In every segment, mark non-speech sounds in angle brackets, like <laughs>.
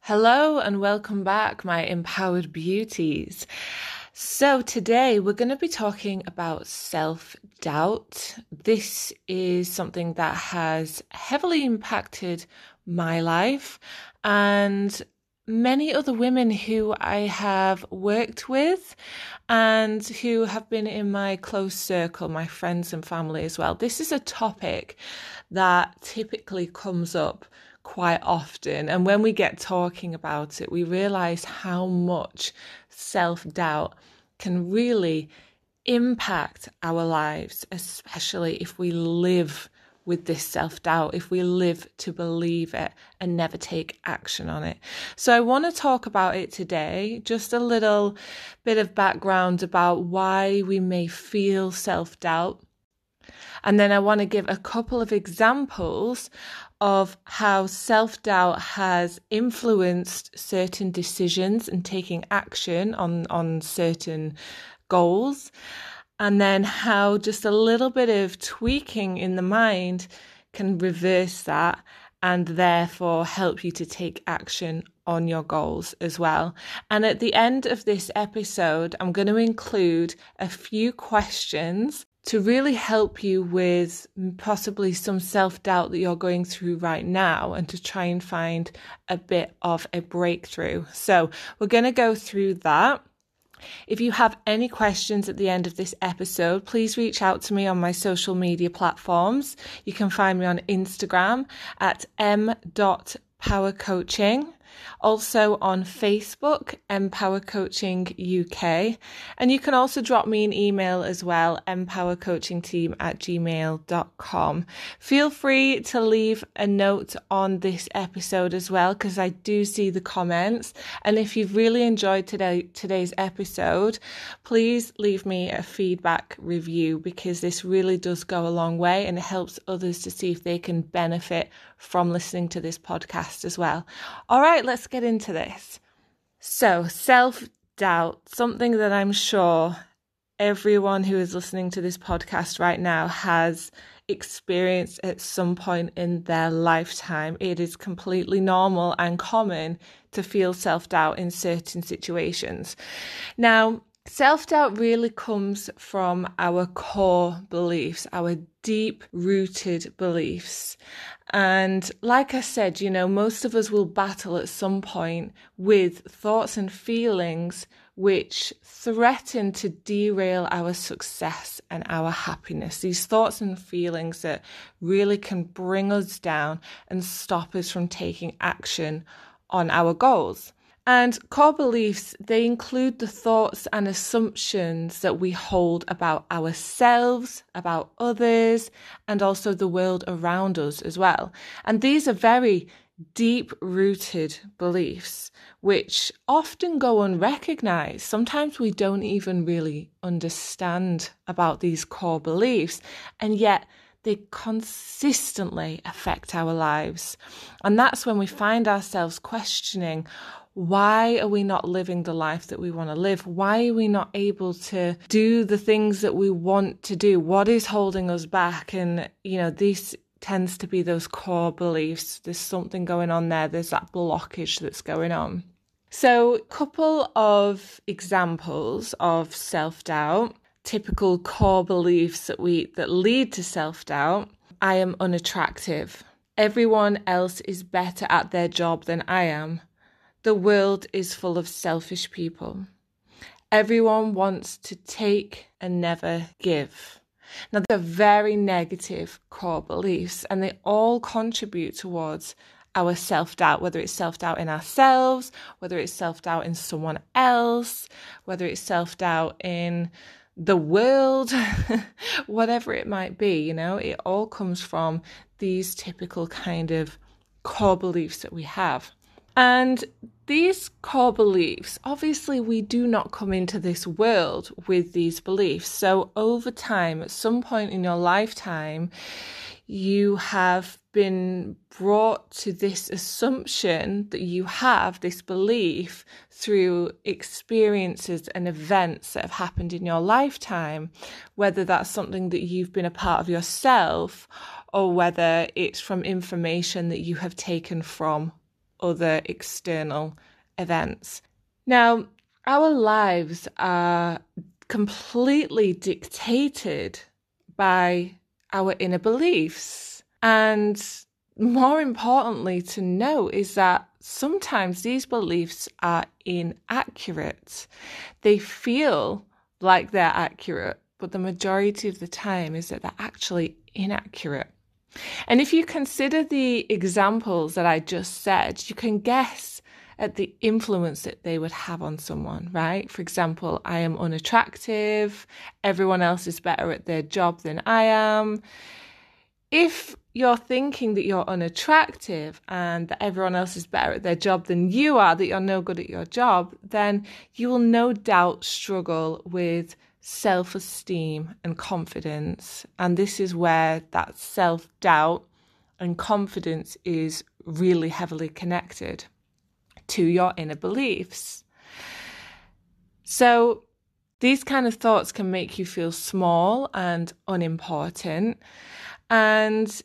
Hello and welcome back, my empowered beauties. So, today we're going to be talking about self doubt. This is something that has heavily impacted my life and many other women who I have worked with and who have been in my close circle, my friends and family as well. This is a topic that typically comes up quite often. And when we get talking about it, we realize how much self doubt can really impact our lives, especially if we live with this self doubt, if we live to believe it and never take action on it. So, I want to talk about it today, just a little bit of background about why we may feel self doubt. And then I want to give a couple of examples of how self doubt has influenced certain decisions and taking action on, on certain goals. And then how just a little bit of tweaking in the mind can reverse that and therefore help you to take action on your goals as well. And at the end of this episode, I'm going to include a few questions to really help you with possibly some self doubt that you're going through right now and to try and find a bit of a breakthrough. So, we're going to go through that. If you have any questions at the end of this episode, please reach out to me on my social media platforms. You can find me on Instagram at m.powercoaching also on Facebook, Empower Coaching UK. And you can also drop me an email as well, empowercoachingteam at gmail.com. Feel free to leave a note on this episode as well, because I do see the comments. And if you've really enjoyed today, today's episode, please leave me a feedback review because this really does go a long way and it helps others to see if they can benefit from listening to this podcast as well. All right, let's get into this. So, self doubt, something that I'm sure everyone who is listening to this podcast right now has experienced at some point in their lifetime. It is completely normal and common to feel self doubt in certain situations. Now, Self doubt really comes from our core beliefs, our deep rooted beliefs. And like I said, you know, most of us will battle at some point with thoughts and feelings which threaten to derail our success and our happiness. These thoughts and feelings that really can bring us down and stop us from taking action on our goals. And core beliefs, they include the thoughts and assumptions that we hold about ourselves, about others, and also the world around us as well. And these are very deep rooted beliefs, which often go unrecognized. Sometimes we don't even really understand about these core beliefs, and yet they consistently affect our lives. And that's when we find ourselves questioning why are we not living the life that we want to live? Why are we not able to do the things that we want to do? What is holding us back? And, you know, this tends to be those core beliefs. There's something going on there, there's that blockage that's going on. So, a couple of examples of self doubt, typical core beliefs that we that lead to self doubt. I am unattractive. Everyone else is better at their job than I am. The world is full of selfish people. Everyone wants to take and never give. Now, they're very negative core beliefs, and they all contribute towards our self doubt, whether it's self doubt in ourselves, whether it's self doubt in someone else, whether it's self doubt in the world, <laughs> whatever it might be, you know, it all comes from these typical kind of core beliefs that we have. And these core beliefs, obviously, we do not come into this world with these beliefs. So, over time, at some point in your lifetime, you have been brought to this assumption that you have this belief through experiences and events that have happened in your lifetime, whether that's something that you've been a part of yourself or whether it's from information that you have taken from other external events. Now, our lives are completely dictated by our inner beliefs. And more importantly, to know is that sometimes these beliefs are inaccurate. They feel like they're accurate, but the majority of the time is that they're actually inaccurate. And if you consider the examples that I just said, you can guess at the influence that they would have on someone, right? For example, I am unattractive, everyone else is better at their job than I am. If you're thinking that you're unattractive and that everyone else is better at their job than you are, that you're no good at your job, then you will no doubt struggle with self esteem and confidence. And this is where that self doubt and confidence is really heavily connected to your inner beliefs. So, these kind of thoughts can make you feel small and unimportant. And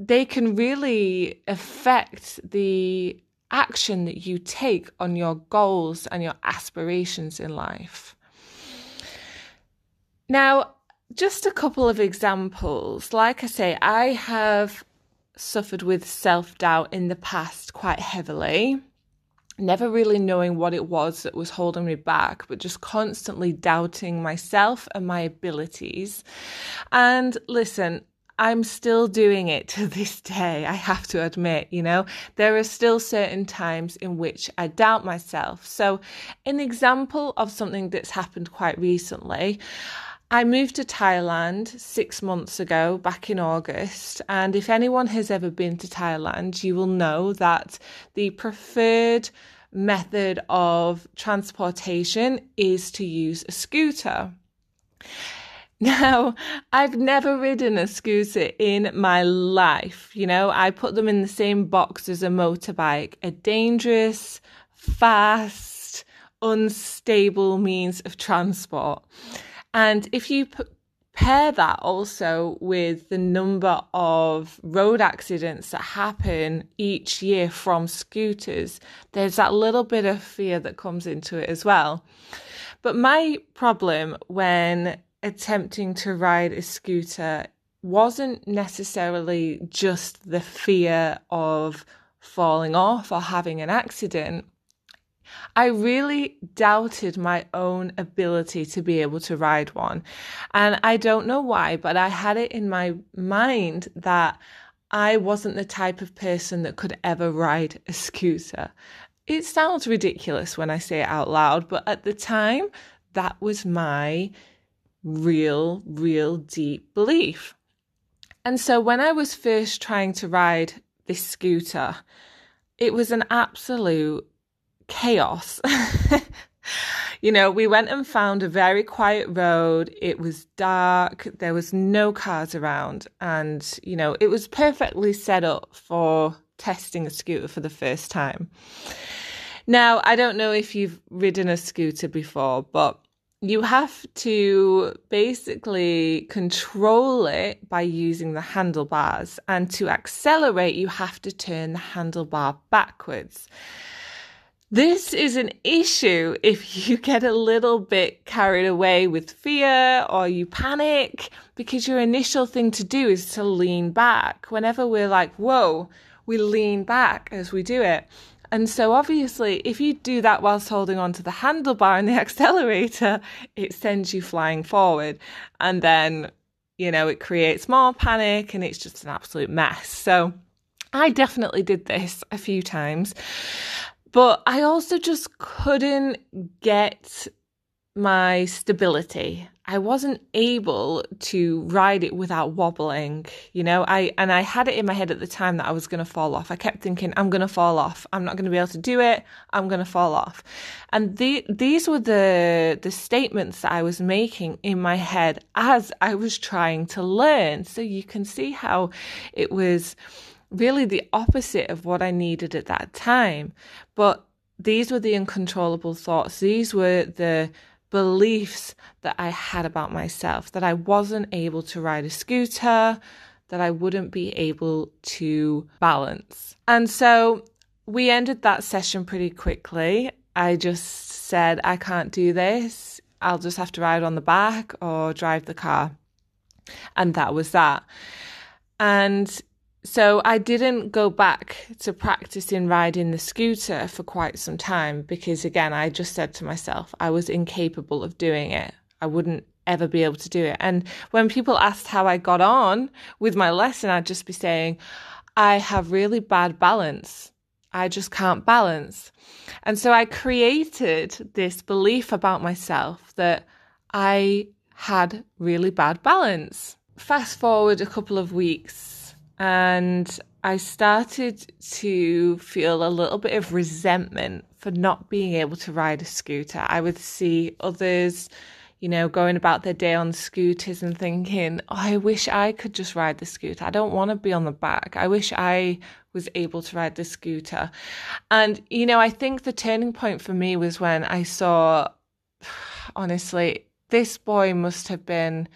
they can really affect the action that you take on your goals and your aspirations in life. Now, just a couple of examples. Like I say, I have suffered with self doubt in the past quite heavily never really knowing what it was that was holding me back, but just constantly doubting myself and my abilities. And listen, I'm still doing it to <laughs> this day, I have to admit, you know, there are still certain times in which I doubt myself. So, an example of something that's happened quite recently. I moved to Thailand six months ago, back in August. And if anyone has ever been to Thailand, you will know that the preferred method of transportation is to use a scooter. Now, <laughs> I've never ridden a scooter in my life. You know, I put them in the same box as a motorbike, a dangerous, fast, unstable means of transport. And if you pair that also with the number of road accidents that happen each year from scooters, there's that little bit of fear that comes into it as well. But my problem when attempting to ride a scooter wasn't necessarily just the fear of falling off or having an accident. I really doubted my own ability to be able to ride one. And I don't know why, but I had it in my mind that I wasn't the type of person that could ever ride a scooter. It sounds ridiculous when I say it out loud, but at the time, that was my real, real deep belief. And so when I was first trying to ride this scooter, it was an absolute chaos. <laughs> you know, we went and found a very quiet road. It was dark, there was no cars around, and, you know, it was perfectly set up for testing a scooter for the first time. Now, I don't know if you've ridden a scooter before, but you have to basically control it by using the handlebars. And to accelerate, you have to turn the handlebar backwards. This is an issue if you get a little bit carried away with fear or you panic because your initial thing to do is to lean back. Whenever we're like, whoa, we lean back as we do it. And so, obviously, if you do that whilst holding onto the handlebar and the <laughs> accelerator, it sends you flying forward. And then, you know, it creates more panic and it's just an absolute mess. So, I definitely did this a few times. But I also just couldn't get my stability. I wasn't able to ride it without wobbling, you know. I and I had it in my head at the time that I was going to fall off. I kept thinking I'm going to fall off. I'm not going to be able to do it. I'm going to fall off. And the, these were the the statements that I was making in my head as I was trying to learn. So you can see how it was really the opposite of what I needed at that time. But these were the uncontrollable thoughts. These were the beliefs that I had about myself that I wasn't able to ride a scooter, that I wouldn't be able to balance. And so we ended that session pretty quickly. I just said, I can't do this. I'll just have to ride on the back or drive the car. And that was that. And so I didn't go back to practicing riding the scooter for quite some time because, again, I just said to myself I was incapable of doing it. I wouldn't ever be able to do it. And when people asked how I got on with my lesson, I'd just be saying, I have really bad balance. I just can't balance. And so I created this belief about myself that I had really bad balance. Fast forward a couple of weeks, and I started to feel a little bit of resentment for not being able to ride a scooter. I would see others you know, going about their day on scooters and thinking, oh, I wish I could just ride the scooter. I don't want to be on the back. I wish I was able to ride the scooter. And, you know, I think the turning point for me was when I saw, <sighs> honestly, this boy must have been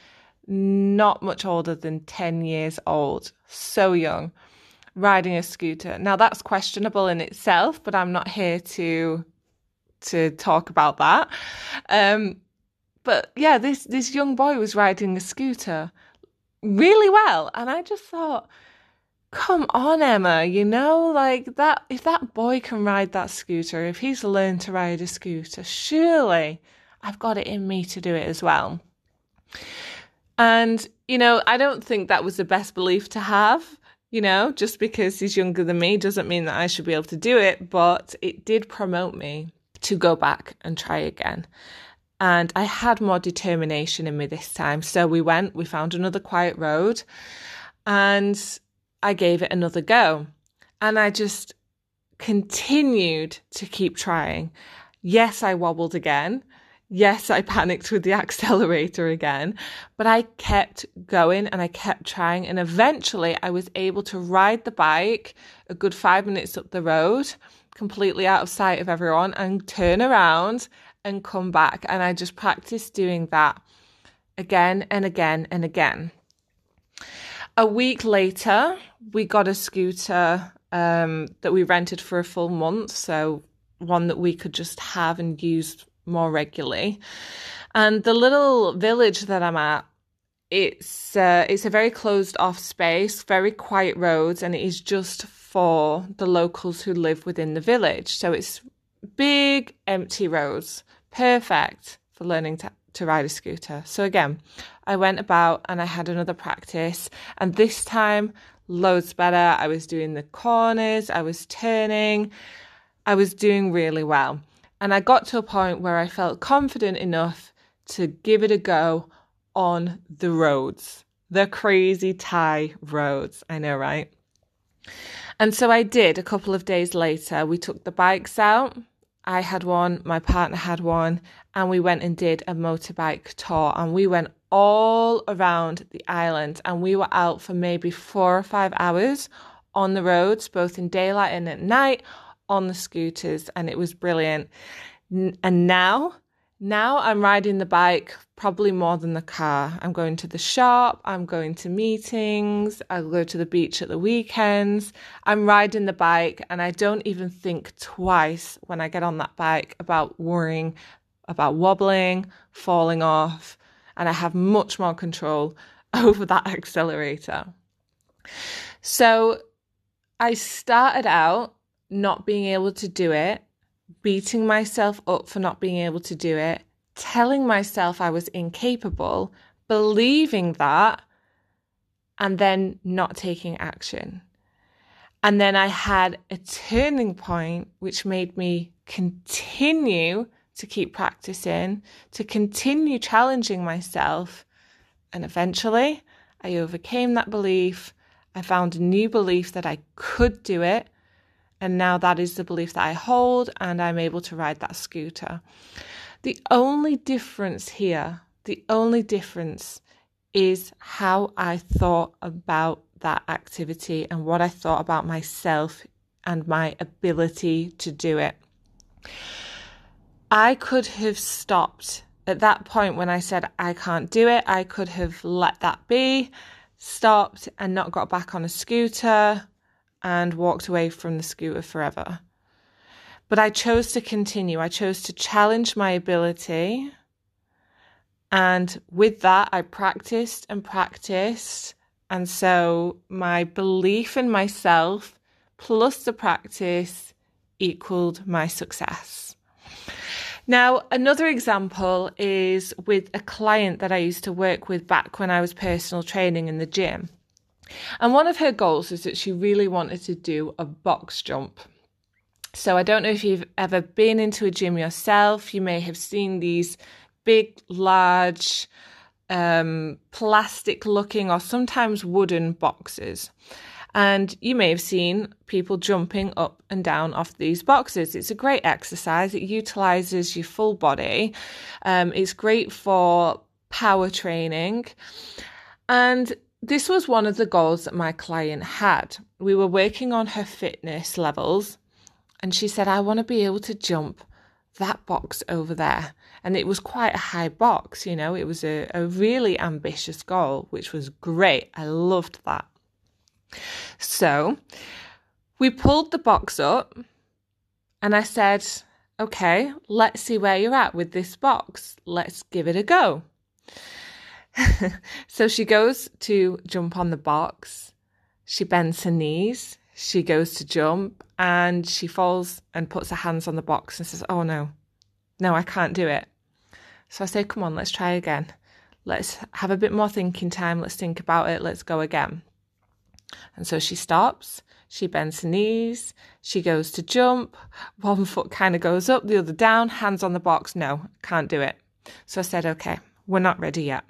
not much older than 10 years old, so young, riding a scooter. Now that's questionable in itself, but I'm not here to to talk about that. Um, but yeah, this this young boy was riding a scooter really well, and I just thought, come on, Emma, you know, like that. If that boy can ride that scooter, if he's learned to ride a scooter, surely I've got it in me to do it as well. And you know, I don't think that was the best belief to have. You know, just because he's younger than me doesn't mean that I should be able to do it, but it did promote me to go back and try again. And I had more determination in me this time. So we went, we found another quiet road, and I gave it another go. And I just continued to keep trying. Yes, I wobbled again. Yes, I panicked with the <laughs> accelerator again, but I kept going and I kept trying. And eventually I was able to ride the bike a good five minutes up the road, completely out of sight of everyone, and turn around and come back. And I just practiced doing that again and again and again. A week later, we got a scooter um, that we rented for a full month. So, one that we could just have and use more regularly. And the little village that I'm at, it's uh, it's a very closed off space, very quiet roads, and it is just for the locals who live within the village. So it's big empty roads perfect for learning to, to ride a scooter. So again, I went about and I had another practice, and this time loads better. I was doing the corners, I was turning, I was doing really well. And I got to a point where I felt confident enough to give it a go on the roads, the crazy Thai roads. I know, right? And so I did a couple of days later. We took the bikes out I had one, my partner had one, and we went and did a motorbike tour. And we went all around the island and we were out for maybe four or five hours on the roads, both in daylight and at night on the scooters. And it was brilliant. And now now I'm riding the bike probably more than the car. I'm going to the shop, I'm going to meetings, I go to the beach at the weekends. I'm riding the bike and I don't even think twice when I get on that bike about worrying about wobbling, falling off, and I have much more control <laughs> over that accelerator. So I started out not being able to do it beating myself up for not being able to do it, telling myself I was incapable, believing that, and then not taking action. And then I had a turning point which made me continue to keep practicing, to continue challenging myself. And eventually I overcame that belief. I found a new belief that I could do it. And now that is the belief that I hold, and I'm able to ride that scooter. The only difference here, the only difference is how I thought about that activity and what I thought about myself and my ability to do it. I could have stopped at that point when I said I can't do it. I could have let that be, stopped, and not got back on a scooter and walked away from the scooter forever. But I chose to continue. I chose to challenge my ability. And with that, I practiced and practiced. And so my belief in myself plus the practice equaled my success. Now, another example is with a client that I used to work with back when I was personal training in the gym. And one of her goals is that she really wanted to do a box jump. So I don't know if you've ever been into a gym yourself. You may have seen these big, large, um, plastic looking or sometimes wooden boxes. And you may have seen people jumping up and down off these boxes. It's a great exercise. It utilizes your full body. Um, it's great for power training. And this was one of the goals that my client had. We were working on her fitness levels, and she said, I want to be able to jump that box over there. And it was quite a high box, you know, it was a, a really ambitious goal, which was great. I loved that. So we pulled the box up, and I said, Okay, let's see where you're at with this box. Let's give it a go. <laughs> so she goes to jump on the box. She bends her knees. She goes to jump and she falls and puts her hands on the box and says, Oh no, no, I can't do it. So I say, Come on, let's try again. Let's have a bit more thinking time. Let's think about it. Let's go again. And so she stops. She bends her knees. She goes to jump. One foot kind of goes up, the other down, hands on the box. No, can't do it. So I said, Okay, we're not ready yet.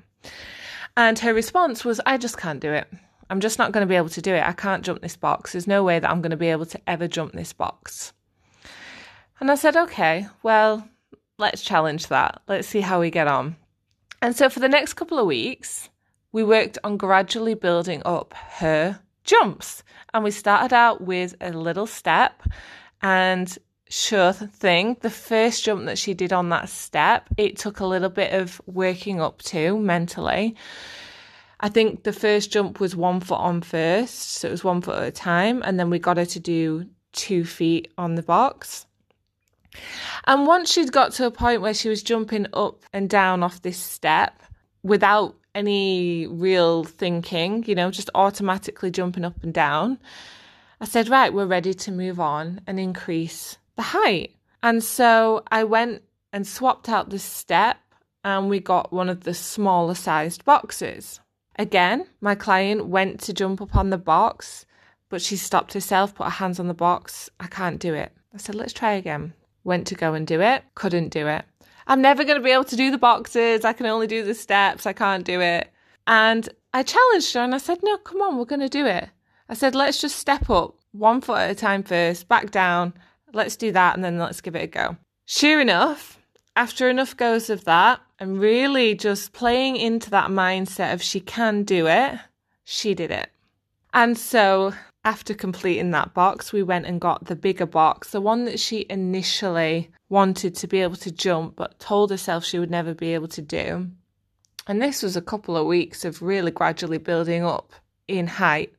And her response was, I just can't do it. I'm just not going to be able to do it. I can't jump this box. There's no way that I'm going to be able to ever jump this box. And I said, okay, well, let's challenge that. Let's see how we get on. And so for the next couple of weeks, we worked on gradually building up her jumps. And we started out with a little step and sure thing. The first jump that she did on that step, it took a little bit of working up to mentally. I think the first jump was one foot on first, so it was one foot at a time, and then we got her to do two feet on the box. And once she'd got to a point where she was jumping up and down off this step without any real thinking, you know, just automatically jumping up and down, I said, right, we're ready to move on and increase the height. And so I went and swapped out the step and we got one of the smaller sized boxes. Again, my client went to jump up on the box, but she stopped herself, put her hands on the box. I can't do it. I said, let's try again. Went to go and do it, couldn't do it. I'm never going to be able to do the boxes. I can only do the steps. I can't do it. And I challenged her and I said, no, come on, we're going to do it. I said, let's just step up one foot at a time first, back down, let's do that and then let's give it a go. Sure enough, after enough goes of that and really just playing into that mindset of she can do it, she did it. And so after completing that box, we went and got the bigger box, the one that she initially wanted to be able to jump, but told herself she would never be able to do. And this was a couple of weeks of really gradually building up in height.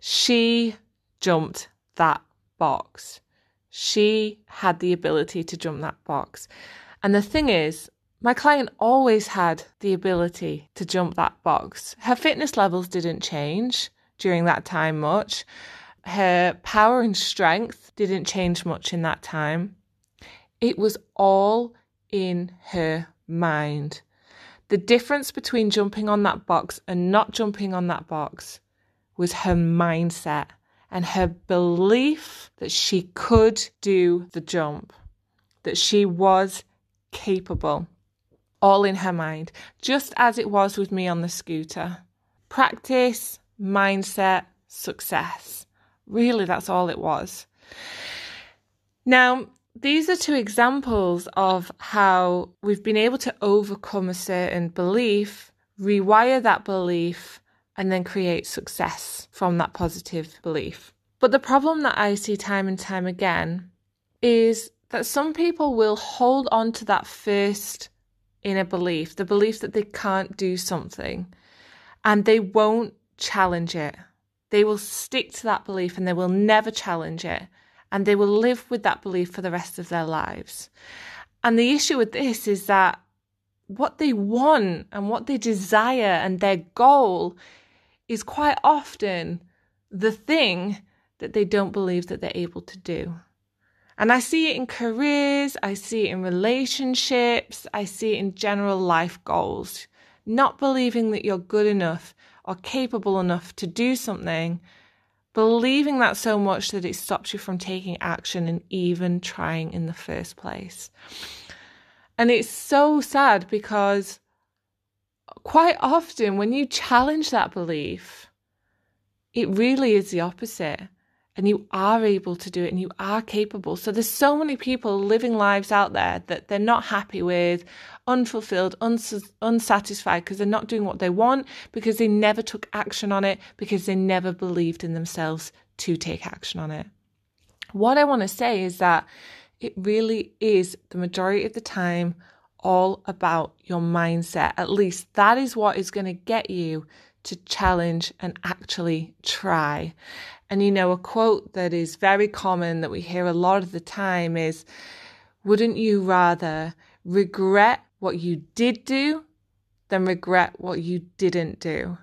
She jumped that box she had the ability to jump that box. And the thing is, my client always had the ability to jump that box. Her fitness levels didn't change during that time much. Her power and strength didn't change much in that time. It was all in her mind. The difference between jumping on that box and not jumping on that box was her mindset and her belief that she could do the jump, that she was capable, all in her mind, just as it was with me on the scooter. Practice, mindset, success. Really, that's all it was. Now, these are two examples of how we've been able to overcome a certain belief, rewire that belief, and then create success from that positive belief. But the problem that I see time and time again is that some people will hold on to that first inner belief, the belief that they can't do something, and they won't challenge it. they will stick to that belief and they will never challenge it. And they will live with that belief for the rest of their lives. And the issue with this is that what they want and what they desire and their goal is quite often the thing that they don't believe that they're able to do. And I see it in careers, I see it in relationships, I see it in general life goals. Not believing that you're good enough or capable enough to do something, believing that so much that it stops you from taking action and even trying in the first place. And it's so sad because quite often when you challenge that belief, it really is the opposite. And you are able to do it and you are capable. So there's so many people living lives out there that they're not happy with, unfulfilled, uns- unsatisfied because they're not doing what they want, because they never took action on it, because they never believed in themselves to take action on it. What I want to say is that it really is the majority of the time all about your mindset. At least that is what is going to get you to challenge and actually try. And you know, a quote that is very common that we hear a lot of the time is Wouldn't you rather regret what you did do than regret what you didn't do?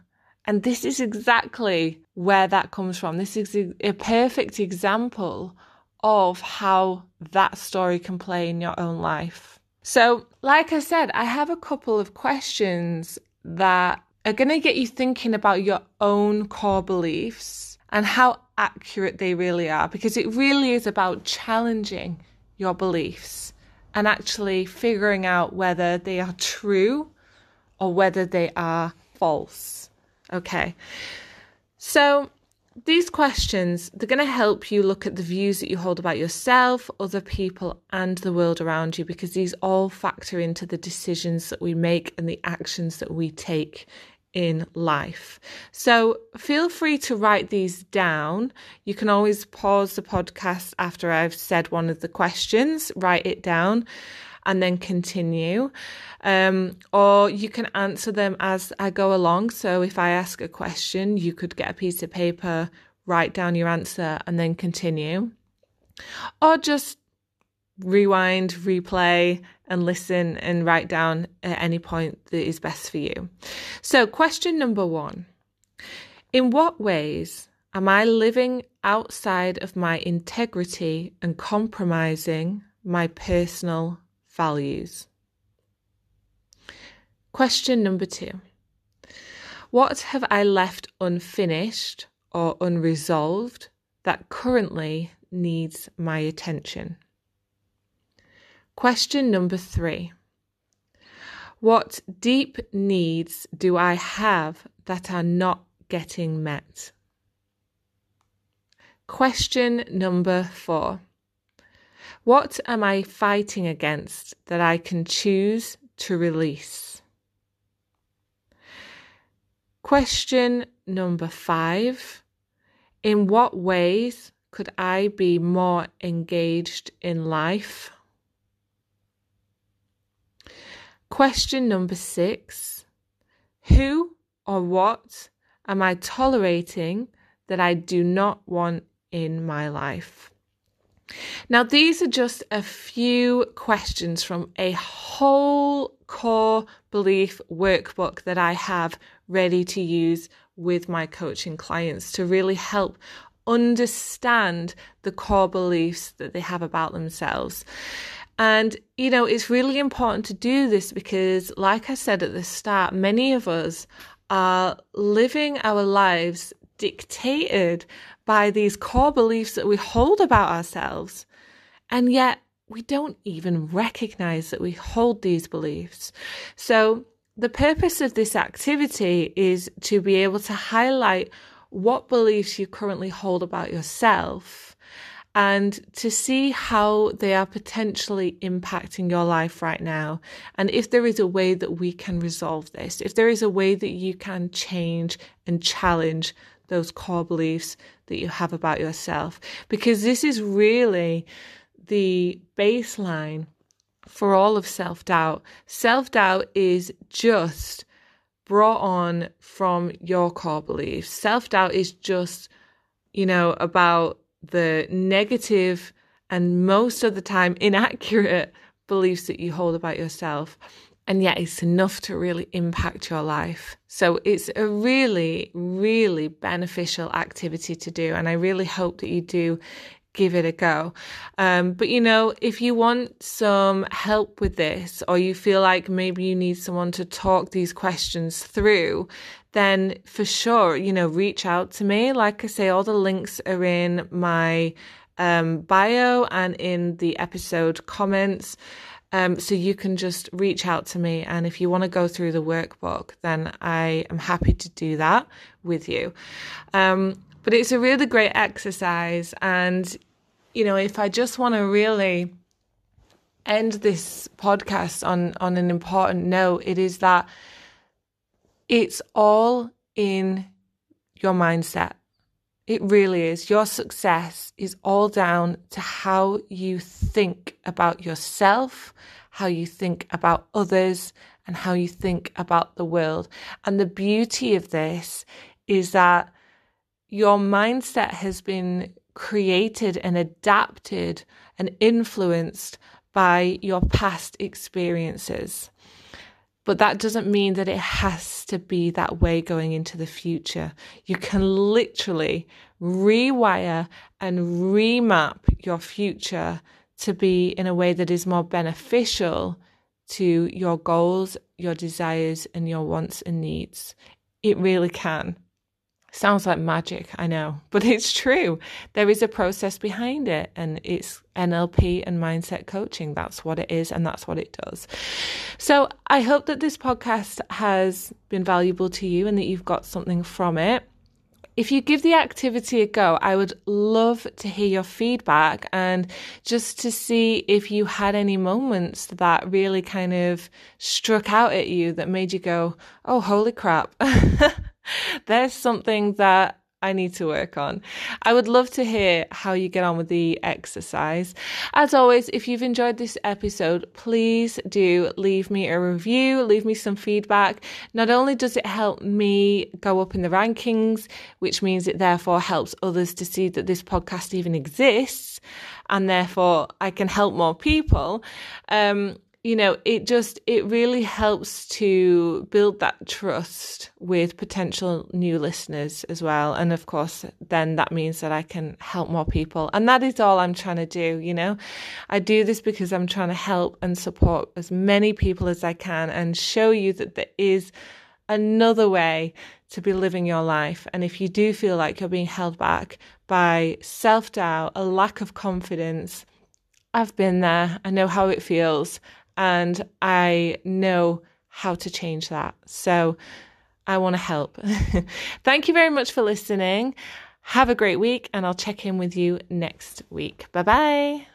And this is exactly where that comes from. This is a perfect example of how that story can play in your own life. So, like I said, I have a couple of questions that are going to get you thinking about your own core beliefs and how accurate they really are, because it really is about challenging your beliefs and actually figuring out whether they are true or whether they are false. Okay. So, these questions they're going to help you look at the views that you hold about yourself other people and the world around you because these all factor into the decisions that we make and the actions that we take in life. So feel free to write these down. You can always pause the podcast after I've said one of the questions, write it down, and then continue. Um, or you can answer them as I go along. So if I ask a question, you could get a piece of paper, write down your answer, and then continue. Or just rewind, replay, and listen and write down at any point that is best for you. So, question number one In what ways am I living outside of my integrity and compromising my personal values. Question number two What have I left unfinished or unresolved that currently needs my attention? Question number three What deep needs do I have that are not getting met? Question number four what am I fighting against that I can choose to release? Question number five In what ways could I be more engaged in life? Question number six Who or what am I tolerating that I do not want in my life? Now, these are just a few questions from a whole core belief workbook that I have ready to use with my coaching clients to really help understand the core beliefs that they have about themselves. And, you know, it's really important to do this because, like I said at the start, many of us are living our lives dictated by these core beliefs that we hold about ourselves. And yet we don't even recognize that we hold these beliefs. So the purpose of this activity is to be able to highlight what beliefs you currently hold about yourself and to see how they are potentially impacting your life right now. And if there is a way that we can resolve this, if there is a way that you can change and challenge those core beliefs that you have about yourself, because this is really the baseline for all of self doubt. Self doubt is just brought on from your core beliefs. Self doubt is just, you know, about the negative and most of the time inaccurate beliefs that you hold about yourself. And yet it's enough to really impact your life. So it's a really, really beneficial activity to do. And I really hope that you do give it a go. Um, but you know, if you want some help with this, or you feel like maybe you need someone to talk these questions through, then for sure, you know, reach out to me. Like I say, all the links are in my um, bio and in the episode comments. Um, so you can just reach out to me. And if you want to go through the workbook, then I am happy to do that with you. Um, but it's a really great exercise. And, you know, if I just want to really end this podcast on, on an important note, it is that it's all in your mindset. It really is. Your success is all down to how you think about yourself, how you think about others, and how you think about the world. And the beauty of this is that your mindset has been created and adapted and influenced by your past experiences. But that doesn't mean that it has to be that way going into the future. You can literally rewire and remap your future to be in a way that is more beneficial to your goals, your desires, and your wants and needs. It really can. Sounds like magic, I know, <laughs> but it's true. There is a process behind it, and it's NLP and mindset coaching. That's what it is, and that's what it does. So, I hope that this podcast has been valuable to you and that you've got something from it. If you give the activity a go, I would love to hear your feedback and just to see if you had any moments that really kind of struck out at you that made you go, oh, holy crap. <laughs> <laughs> There's something that I need to work on. I would love to hear how you get on with the exercise. As always, if you've enjoyed this episode, please do leave me a review, leave me some feedback. Not only does it help me go up in the rankings, which means it therefore helps others to see that this podcast even exists, and therefore I can help more people. Um, you know, it just, it really helps to build that trust with potential new listeners as well. And of course, then that means that I can help more people. And that is all I'm trying to do, you know. I do this because I'm trying to help and support as many people as I can and show you that there is another way to be living your life. And if you do feel like you're being held back by self doubt, a lack of confidence, I've been there. I know how it feels and I know how to change that. So I want to help. <laughs> Thank you very much for listening. Have a great week, and I'll check in with you next week. Bye bye.